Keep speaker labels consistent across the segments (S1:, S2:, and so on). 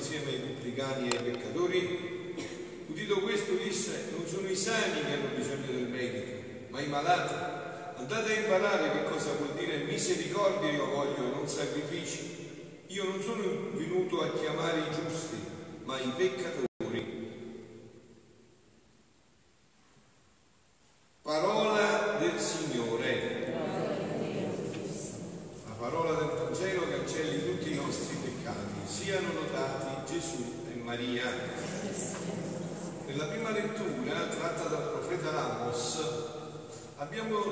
S1: insieme ai pubblicani e ai peccatori? Udito questo disse, non sono i sani che hanno bisogno del medico, ma i malati. Andate a imparare che cosa vuol dire misericordia io voglio non sacrifici. Io non sono venuto a chiamare i giusti, ma i peccatori. Parola del Signore. La parola del Vangelo cancelli tutti i nostri peccati. Siano lodati Gesù e Maria. Nella prima lettura, tratta dal profeta Amos, abbiamo eh,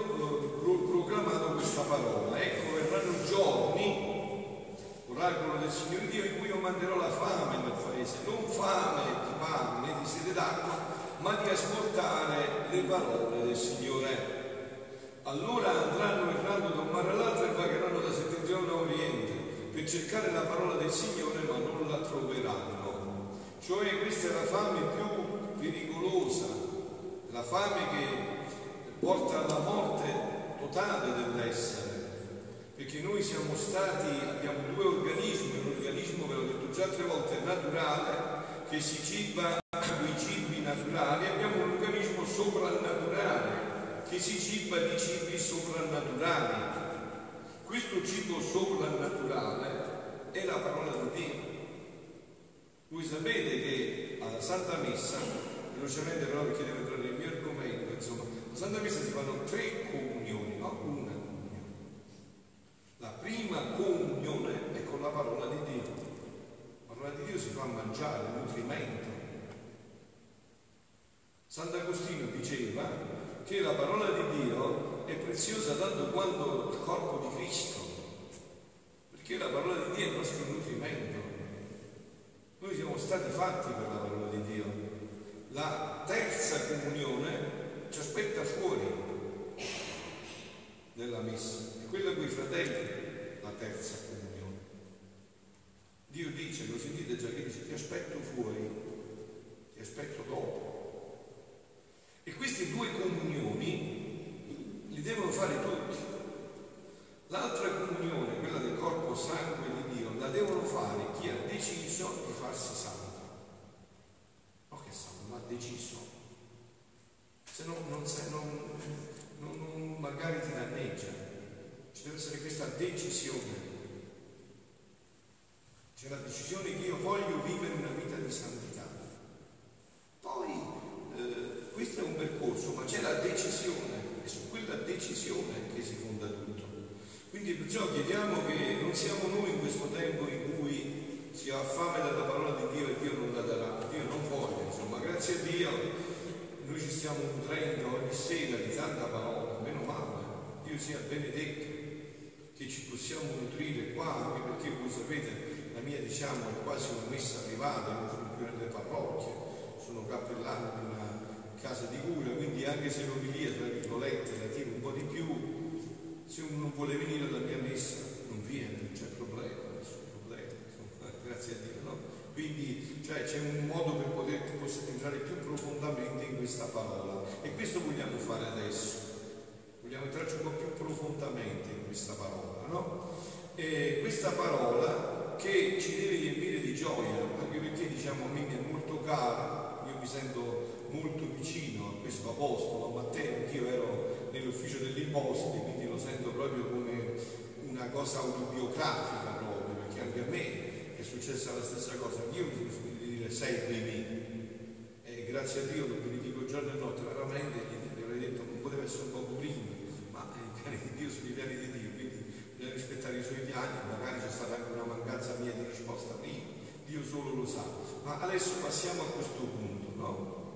S1: proclamato questa parola. Ecco, verranno giorni, oracolo del Signore Dio, in cui io manderò la fame nel paese, non fame di pane né di sede d'acqua, ma di ascoltare le parole del Signore. Allora andranno errando da un mare all'altro e vagheranno da settentrione a oriente per cercare la parola del Signore, ma non la troveranno. Cioè questa è la fame più pericolosa, la fame che porta alla morte totale dell'essere. Perché noi siamo stati, abbiamo due organismi, un organismo, ve l'ho detto già altre volte, naturale, che si ciba con i cibi naturali, abbiamo soprannaturale che si ciba di cibi soprannaturali. Questo cibo soprannaturale è la parola di Dio. Voi sapete che alla Santa Messa, velocemente però perché devo entrare nel mio argomento, insomma, alla Santa Messa si fanno tre comunioni, no una comunione. La prima comunione è con la parola di Dio. La parola di Dio si fa mangiare, nutrimento. Sant'Agostino diceva che la parola di Dio è preziosa tanto quanto il corpo di Cristo, perché la parola di Dio è il nostro nutrimento. Noi siamo stati fatti per la parola di Dio. La terza comunione ci aspetta fuori della messa, è quella con i fratelli, la terza comunione. Dio dice, lo sentite già che dice, ti aspetto fuori, ti aspetto dopo. Queste due comunioni li devono fare tutti. L'altra comunione, quella del corpo sangue di Dio, la devono fare chi ha deciso di farsi santo. No che santo, ma ha deciso. Se no non, non, non, non magari ti danneggia. Ci deve essere questa decisione. C'è la decisione che io voglio vivere una vita di santità. Poi eh, questo è un percorso, ma c'è la decisione, è su quella decisione che si fonda tutto. Quindi perciò chiediamo che non siamo noi in questo tempo in cui si ha fame della parola di Dio e Dio non la darà, Dio non voglia, insomma, grazie a Dio noi ci stiamo nutrendo ogni sera di tanta parola, meno male, Dio sia benedetto che ci possiamo nutrire qua, anche perché voi sapete la mia diciamo è quasi una messa privata, non sono più nelle parrocchie, sono cappellano di una casa di cura, quindi anche se l'omilia, tra virgolette, la tiro un po' di più, se uno non vuole venire alla mia messa non viene, non c'è problema, nessun problema, insomma, grazie a Dio, no? Quindi cioè, c'è un modo per poter entrare più profondamente in questa parola e questo vogliamo fare adesso, vogliamo entrarci un po' più profondamente in questa parola, no? E questa parola che ci deve riempire di gioia, anche perché diciamo a me è molto cara, io mi sento molto vicino a questo apostolo, a Matteo, anch'io ero nell'ufficio degli imposti, quindi lo sento proprio come una cosa autobiografica proprio, perché anche a me è successa la stessa cosa, io mi sono sentito dire seguimi, e grazie a Dio lo benedico giorno e notte, veramente gli avrei detto non poteva essere un poco prima, ma i piani di Dio sono i piani di Dio, quindi bisogna rispettare i suoi piani, magari c'è stata anche una mancanza mia di risposta prima, Dio solo lo sa, ma adesso passiamo a questo punto, no?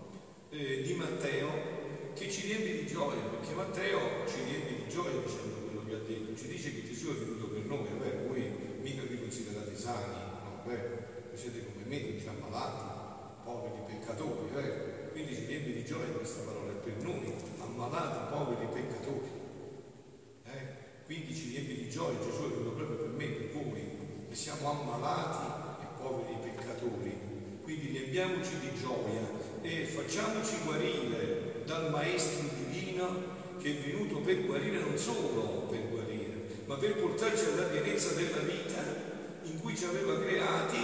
S1: Eh, di Matteo che ci riempie di gioia, perché Matteo ci riempie di gioia dicendo quello che ha detto, ci dice che Gesù è venuto per noi, vabbè, voi mica vi considerate vero? Voi siete come me, tutti ammalati, poveri peccatori, vero? Quindi ci riempie di gioia questa parola, è per noi, ammalati, poveri peccatori. Eh? Quindi ci riempie di gioia, Gesù è venuto proprio per me, per voi, che siamo ammalati e poveri peccatori. Quindi riempiamoci di gioia e facciamoci guarire dal Maestro Divino che è venuto per guarire non solo per guarire, ma per portarci alla pienezza della vita in cui ci aveva creati,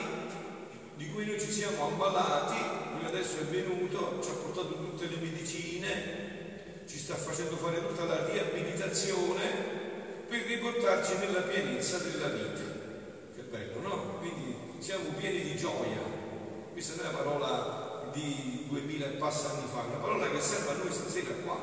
S1: di cui noi ci siamo ammalati, lui adesso è venuto, ci ha portato tutte le medicine, ci sta facendo fare tutta la riabilitazione per riportarci nella pienezza della vita. Che bello, no? Quindi siamo pieni di gioia. Questa è una parola di duemila e passa anni fa, una parola che serve a noi stasera qua.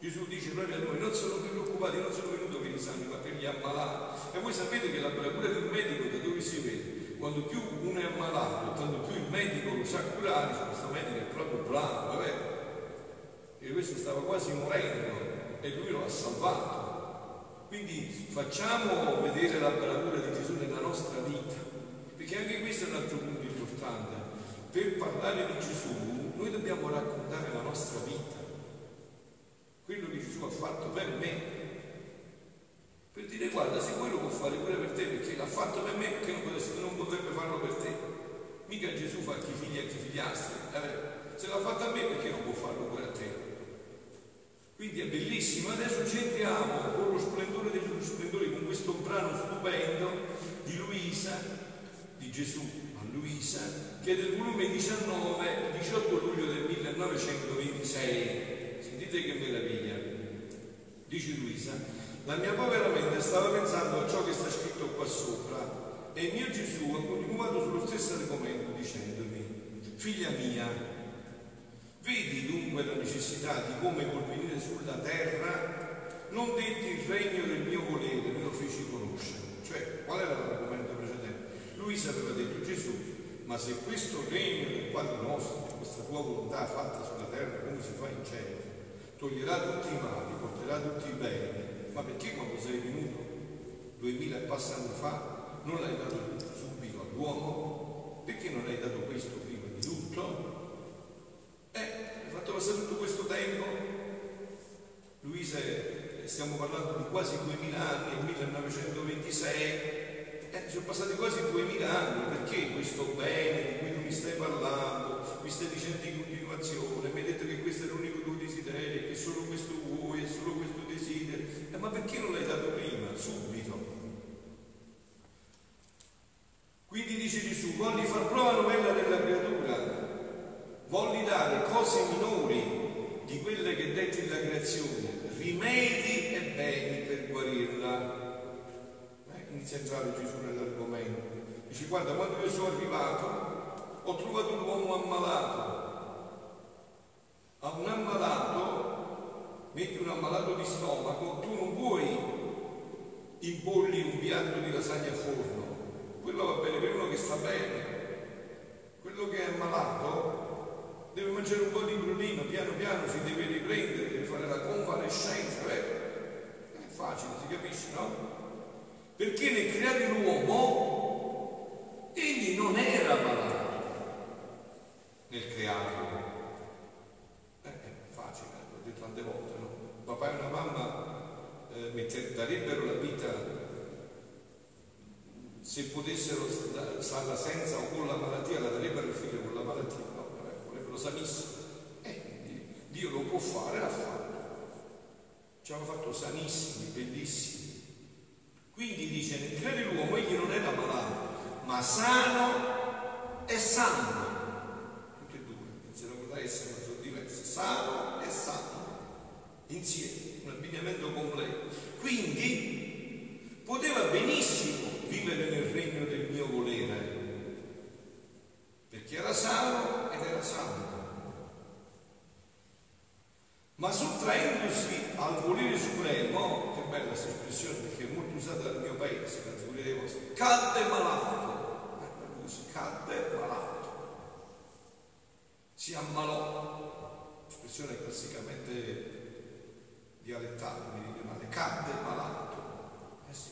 S1: Gesù dice proprio a noi, non sono più preoccupati, non sono venuto per i sani, ma per gli ammalati. E voi sapete che la bravura un medico da dove si vede? Quando più uno è ammalato, tanto più il medico lo sa curare, questo medico è proprio bravo, è vero? E questo stava quasi morendo e lui lo ha salvato. Quindi facciamo vedere la bravura di Gesù nella nostra vita, perché anche questo è un altro punto importante. Per parlare di Gesù noi dobbiamo raccontare la nostra vita quello che Gesù ha fatto per me, per dire guarda se quello può fare pure per te perché l'ha fatto per me perché non, potesse, non potrebbe farlo per te. Mica Gesù fa chi figli e chi figliastri, se l'ha fatto a me perché non può farlo pure a te. Quindi è bellissimo, adesso ci entriamo con lo splendore dei suoi splendori, con questo brano stupendo di Luisa, di Gesù a Luisa, che del volume 19, 18 luglio del 1926 Sentite che meraviglia. Dice Luisa, la mia povera mente stava pensando a ciò che sta scritto qua sopra e il mio Gesù ha continuato sullo stesso argomento dicendomi, figlia mia, vedi dunque la necessità di come col venire sulla terra non detti il regno del mio volere, me lo feci conoscere. Cioè, qual era l'argomento precedente? Luisa aveva detto Gesù, ma se questo regno del Padre nostro, questa tua volontà fatta sulla terra come si fa in cielo, toglierà tutti i mali, porterà tutti i beni, ma perché quando sei venuto duemila e passa anni fa non l'hai dato subito all'uomo? Perché non hai dato questo prima di tutto? Eh, hai fatto passare tutto questo tempo? Luisa, stiamo parlando di quasi duemila anni, il 1926, eh, sono passati quasi duemila anni, perché questo bene di cui tu mi stai parlando, mi stai dicendo in continuazione, mi hai detto che questo è l'unico tuo desiderio, che solo questo vuoi, è solo questo desiderio, eh, ma perché non l'hai dato prima, subito? Quindi dice Gesù, volli far prova novella della creatura, volli dare cose minori di quelle che detti la creazione, rimedi e beni per guarirla. Eh, inizia a entrare Gesù. Dice, guarda, quando io sono arrivato, ho trovato un uomo ammalato, a un ammalato, metti un ammalato di stomaco, tu non puoi impolli un piatto di lasagna a forno, quello va bene per uno che sta bene, quello che è ammalato deve mangiare un po' di brunino, piano piano si deve riprendere, deve fare la convalescenza, vero? È facile, si capisce, no? Perché nel creare l'uomo non era malato nel crearlo tante volte, no? Papà e una mamma eh, darebbero la vita se potessero starla senza o con la malattia, la darebbero il figlio con la malattia, no, vorrebbero sanissimo. Eh, Dio lo può fare, l'ha fatto. Ci hanno fatto sanissimi, bellissimi. Quindi dice, nel creare l'uomo egli non era malato, ma sano e santo. Tutti e due, a essere, ma sono diversi, sano e santo insieme, un abbinamento completo. Quindi poteva benissimo vivere nel regno del mio volere, perché era sano ed era santo. Ma sottraendosi al volere supremo, che bella questa espressione perché è molto usata dal mio paese, per volere cadde malato, eh, si cadde malato, si ammalò, espressione classicamente dialettale meridionale, cadde malato. Eh sì,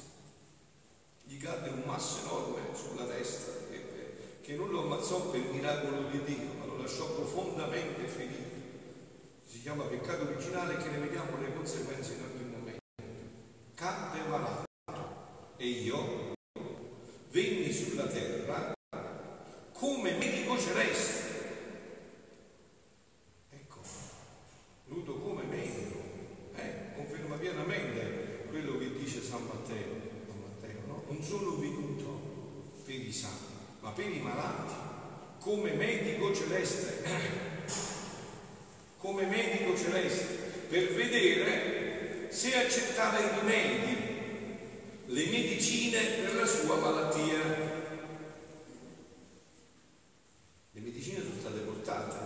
S1: gli cadde un masso enorme sulla testa, che, che non lo ammazzò per miracolo di Dio, ma lo lasciò profondamente ferito. Si chiama peccato originale che ne vediamo le conseguenze in ogni momento. Cadde malato e io venni sulla terra come medico celeste. Ecco, venuto come medico, eh, conferma pienamente quello che dice San Matteo, San Matteo no? non solo venuto per i santi, ma per i malati, come medico celeste, come medico celeste, per vedere se accettava i rimedi, le medicine per la sua malattia. Le medicine sono state portate,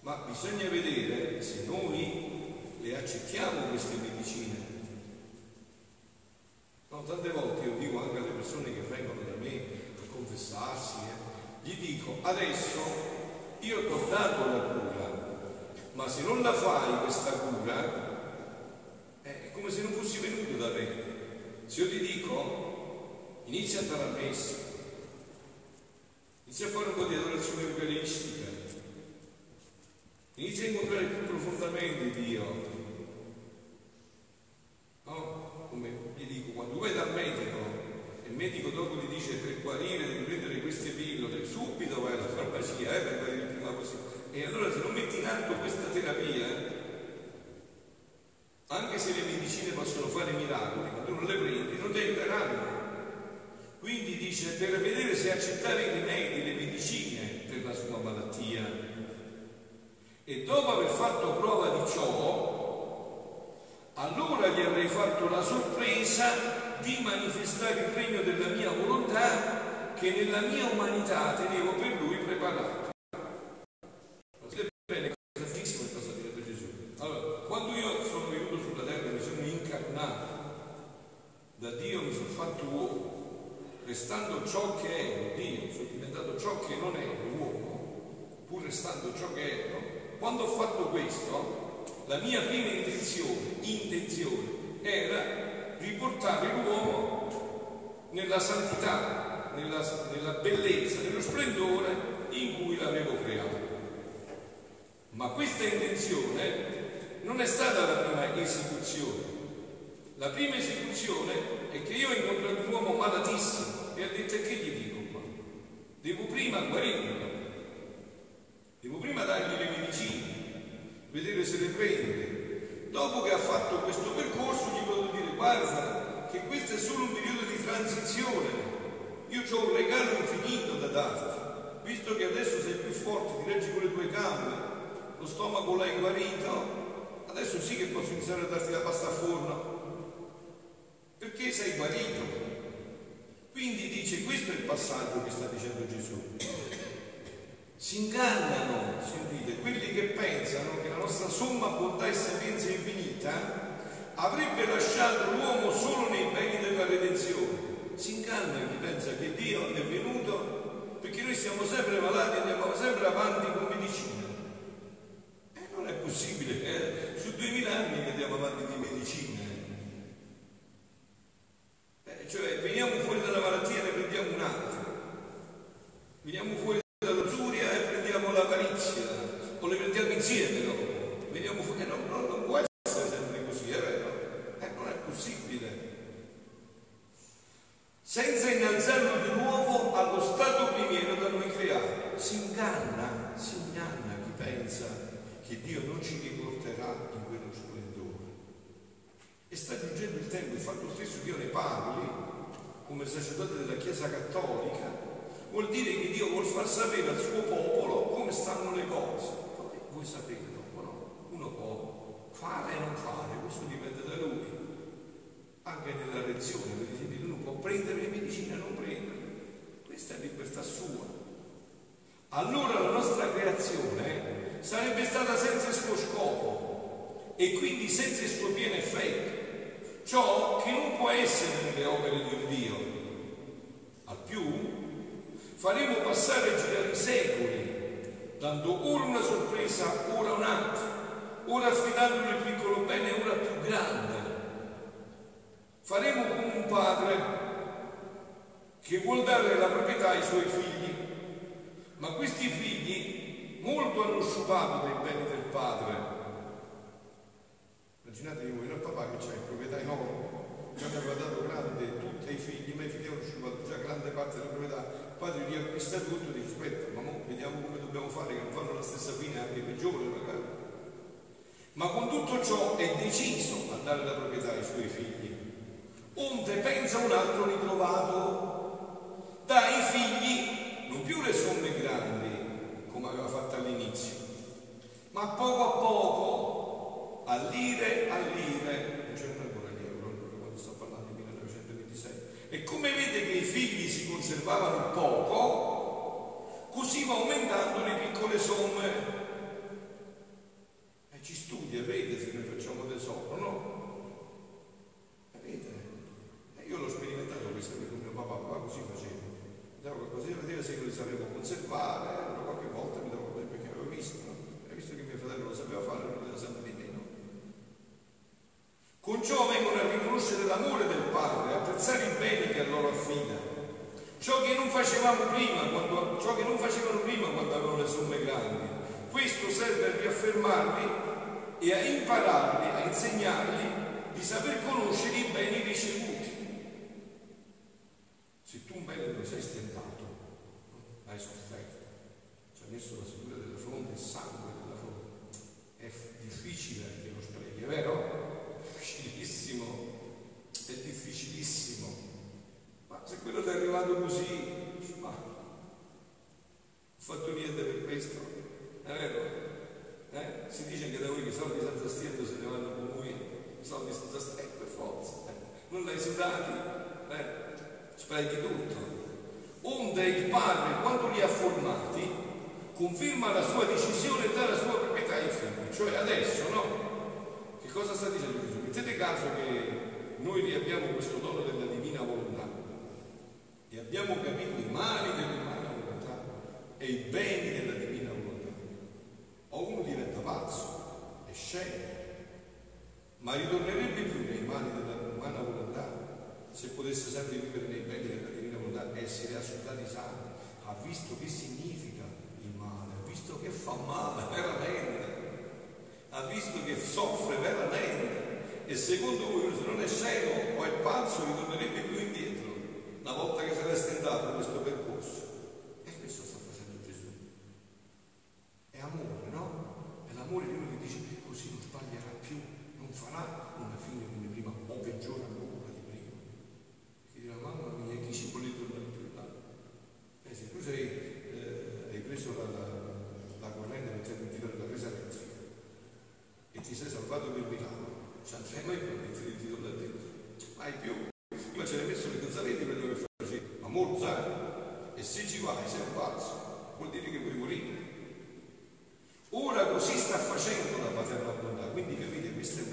S1: ma bisogna vedere se noi le accettiamo queste medicine. No, tante volte io dico anche alle persone che vengono da me a confessarsi, eh, gli dico adesso io ti ho dato la cura, ma se non la fai questa cura, eh, è come se non fossi venuto da me. Se io ti dico inizia a andare a messa, inizia a fare un po' di adorazione eucaristica, inizia a incontrare più profondamente Dio. No? Come gli dico, quando vai dal medico e il medico dopo ti dice per guarire devi prendere queste pillole, subito vai alla farmacia eh, per guarire il prima possibile. E allora se non metti in atto questa terapia, anche se le medicine possono fare miracoli, ma tu non le prendi, non ti aiuteranno. Quindi dice per vedere se accettare i rimedi, le medicine per la sua malattia. E dopo aver fatto prova di ciò, allora gli avrei fatto la sorpresa di manifestare il regno della mia volontà che nella mia umanità tenevo per lui preparato. restando ciò che ero, Dio, sono diventato ciò che non ero, uomo, pur restando ciò che ero, quando ho fatto questo, la mia prima intenzione, intenzione era riportare l'uomo nella santità, nella, nella bellezza, nello splendore in cui l'avevo creato. Ma questa intenzione non è stata la prima esecuzione. La prima esecuzione è che io ho incontrato un uomo malatissimo, e ha detto che gli dico? Devo prima guarirlo, devo prima dargli le medicine, vedere se le prende. Dopo che ha fatto questo percorso gli posso dire guarda che questo è solo un periodo di transizione, io ho un regalo infinito da darti, visto che adesso sei più forte, ti reggi con le tue gambe, lo stomaco l'hai guarito, adesso sì che posso iniziare a darti la pasta a forno, perché sei guarito. Quindi dice, questo è il passaggio che sta dicendo Gesù. Si ingannano, sentite, quelli che pensano che la nostra somma bontà e sapienza infinita avrebbe lasciato l'uomo solo nei beni della redenzione. Si inganna chi pensa che Dio è venuto perché noi siamo sempre malati andiamo sempre avanti con medicina. E non è possibile, eh? su duemila anni che andiamo avanti di medicina. Eh, cioè veniamo fuori dalla malattia e ne prendiamo un'altra. Veniamo fuori dalla lusuria e prendiamo l'avarizia, o le prendiamo insieme no? Veniamo fuori, eh, no, no, non può essere sempre così, è vero? Eh, non è possibile. Senza innalzarlo di nuovo allo stato primiero da noi creato. Si inganna, si inganna chi pensa che Dio non ci riporterà in quello splendore. E sta giungendo il tempo, il fatto stesso che io ne parli, come sacerdote della Chiesa Cattolica, vuol dire che Dio vuol far sapere al suo popolo come stanno le cose. Voi sapete dopo, no? Uno può fare e non fare, questo dipende da lui. Anche nella lezione, per esempio, uno può prendere le medicine e non prenderle. Questa è libertà sua. Allora la nostra creazione sarebbe stata senza il suo scopo e quindi senza il suo pieno effetto, ciò che non può essere nelle opere di un Dio. Al più faremo passare girare i secoli, dando ora una sorpresa, ora un'altra, ora affidando il piccolo bene, ora più grande. Faremo come un padre che vuol dare la proprietà ai suoi figli, ma questi figli molto hanno sciupato dei beni del padre. Immaginatevi voi, il papà che c'è il proprietario nuovo, ci aveva dato grande, tutti i figli, ma i figli hanno sciupato già grande parte della proprietà. Il padre riacquista tutto e dice, aspetta, ma mo vediamo come dobbiamo fare, che non fanno la stessa fine anche i peggiori magari. Ma con tutto ciò è deciso a dare la proprietà ai suoi figli, onde pensa un altro ritrovato, dai figli non più le somme grandi, come aveva fatto all'inizio, ma poco a poco, all'ire all'ire, non c'è ancora gli quando sto parlando di 1926, e come vede che i figli si conservavano poco, aiutarvi e a impararvi a insegnare dei beni della divina volontà, essere assolutati santi, ha visto che significa il male, ha visto che fa male veramente, ha visto che soffre veramente e secondo voi se non è scemo o è pazzo ritornerebbe più indietro una volta che sarà stentato questo percorso.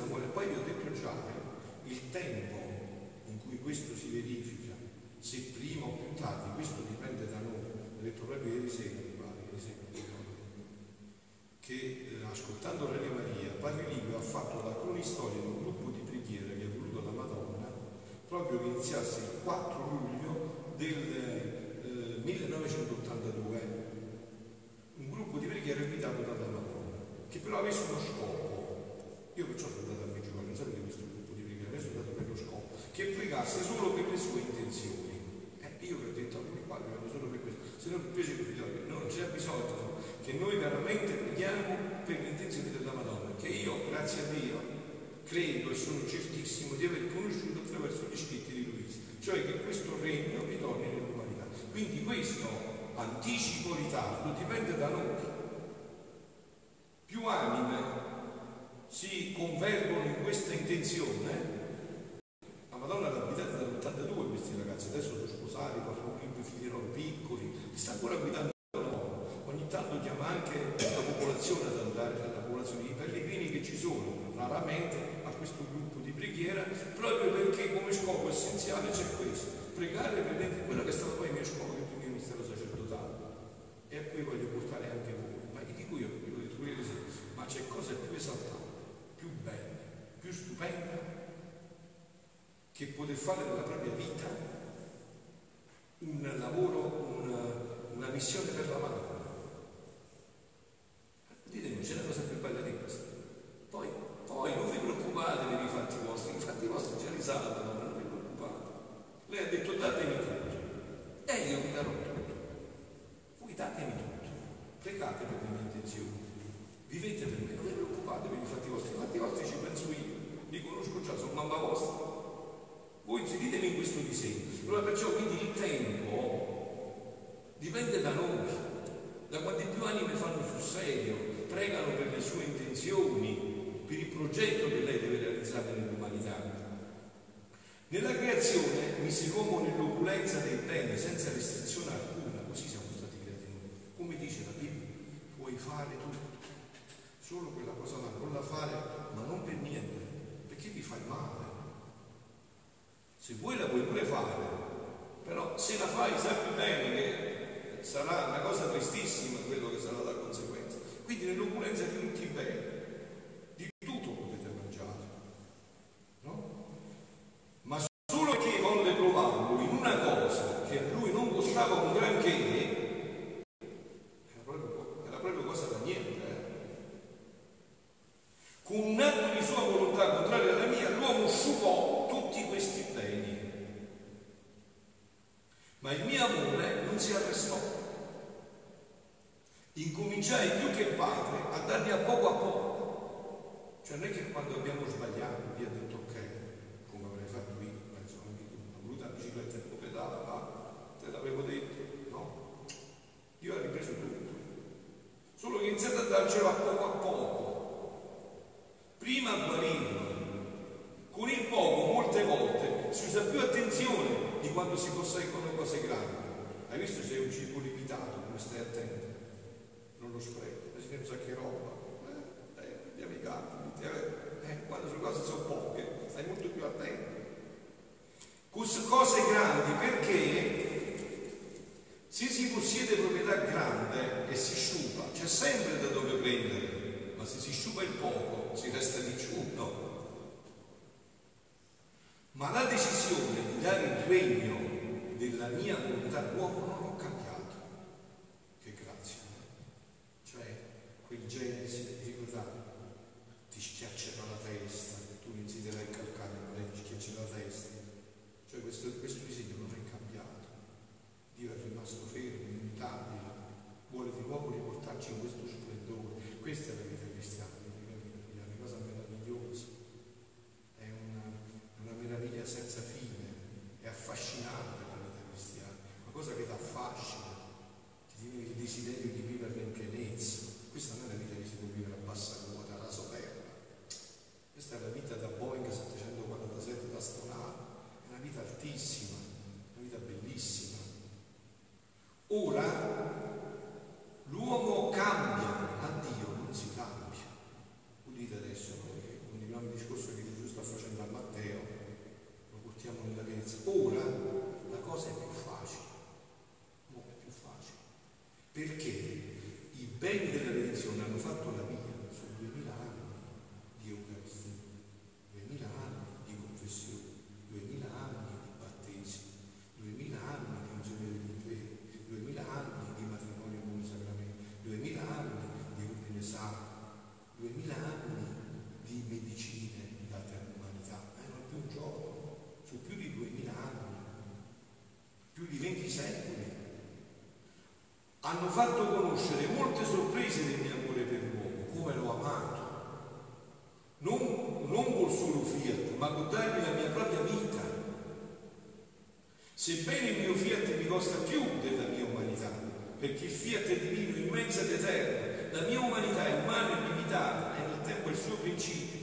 S1: vuole. Poi vi ho detto già che il tempo in cui questo si verifica, se prima o più tardi, questo dipende da noi. Ho detto proprio ieri sera, mi pare, ieri sera, che eh, ascoltando Radio Maria, Padre Livio ha fatto la cronistoria di un gruppo di preghiera che ha voluto la Madonna proprio che iniziasse il 4 luglio del eh, eh 1982 un gruppo di preghiera guidato dalla Madonna che però avesse uno scopo io perciò cioè che questo regno ritorni nell'umanità. Quindi questo anticipo ritardo dipende da noi missione per la da fare, ma non per niente, perché vi fai male. Se vuoi la puoi pure fare, però se la fai sappi bene che sarà una cosa tristissima quello che sarà la conseguenza. Quindi nell'opulenza di tutti i beni. 咱们去吧 Ora hanno fatto conoscere molte sorprese del mio amore per l'uomo, come l'ho amato, non, non col solo fiat, ma con darmi la mia propria vita. Sebbene il mio fiat mi costa più della mia umanità, perché il fiat è divino, in mezzo ed eterno, la mia umanità è umana e limitata, è nel tempo il suo principio,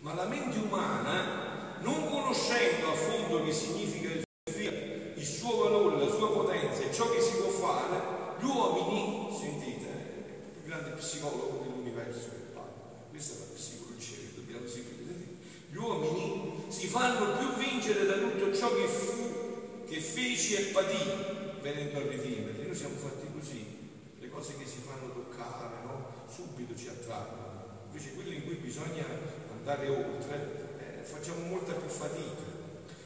S1: ma la mente umana, non conoscendo a fondo che significa il psicologo dell'universo che parla. Questa è la psicologia che dobbiamo seguire. Gli uomini si fanno più vincere da tutto ciò che fu, che feci e patì venendo a redimerli. Noi siamo fatti così, le cose che si fanno toccare, no? subito ci attraggono. Invece quello in cui bisogna andare oltre, eh, facciamo molta più fatica.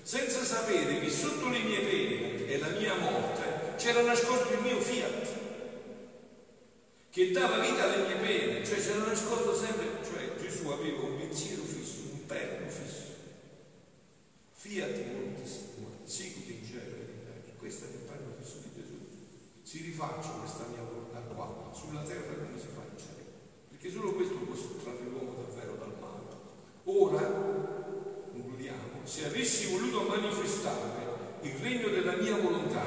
S1: Senza sapere che sotto le mie pene e la mia morte c'era nascosto il mio fiat che dava vita alle mie pene, cioè c'era nascosto sempre, cioè Gesù aveva un pensiero fisso, un perno fisso. Fiat mortis, sicut in genere, questo è il perno fisso di Gesù. Si rifaccia questa mia volontà qua, sulla terra come si fa in cielo, perché solo questo può sottrarre l'uomo davvero dal male. Ora se avessi voluto manifestare il regno della mia volontà,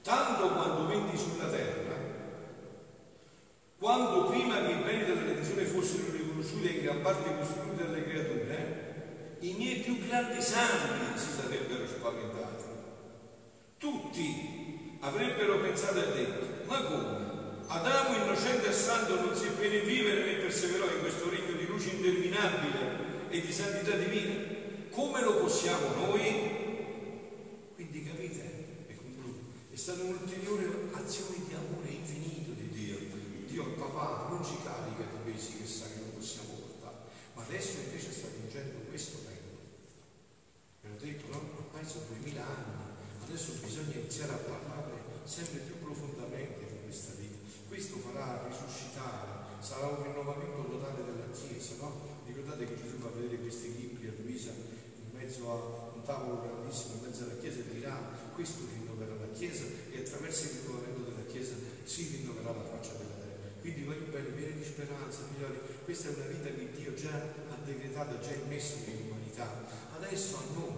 S1: tanto quando vendi sulla terra, quando prima che i beni della redenzione fossero riconosciuti e in gran parte costruiti dalle creature, i miei più grandi santi si sarebbero spaventati. Tutti avrebbero pensato e detto, ma come? Adamo innocente e santo non si sebbene vivere né perseverò in questo regno di luce interminabile e di santità divina? come lo possiamo noi? Quindi capite, concludo, è stata un'ulteriore azione di amore infinito di Dio. Dio al papà non ci carica di pesi che sa che non possiamo portare, ma adesso invece sta vincendo questo tempo. Mi hanno detto, no, ormai sono duemila anni, adesso bisogna iniziare a parlare sempre più profondamente di questa vita. Questo farà risuscitare, sarà un rinnovamento totale della Chiesa, no? Ricordate che Gesù fa vedere questi libri a Luisa mezzo a un tavolo grandissimo, in mezzo alla Chiesa e dirà questo rinnoverà la Chiesa e attraverso il rinnovamento della Chiesa si rinnoverà la faccia della terra. Quindi voglio bene, pieni di speranza, figlioli, questa è una vita che Dio già ha immesso nell'umanità. Adesso a noi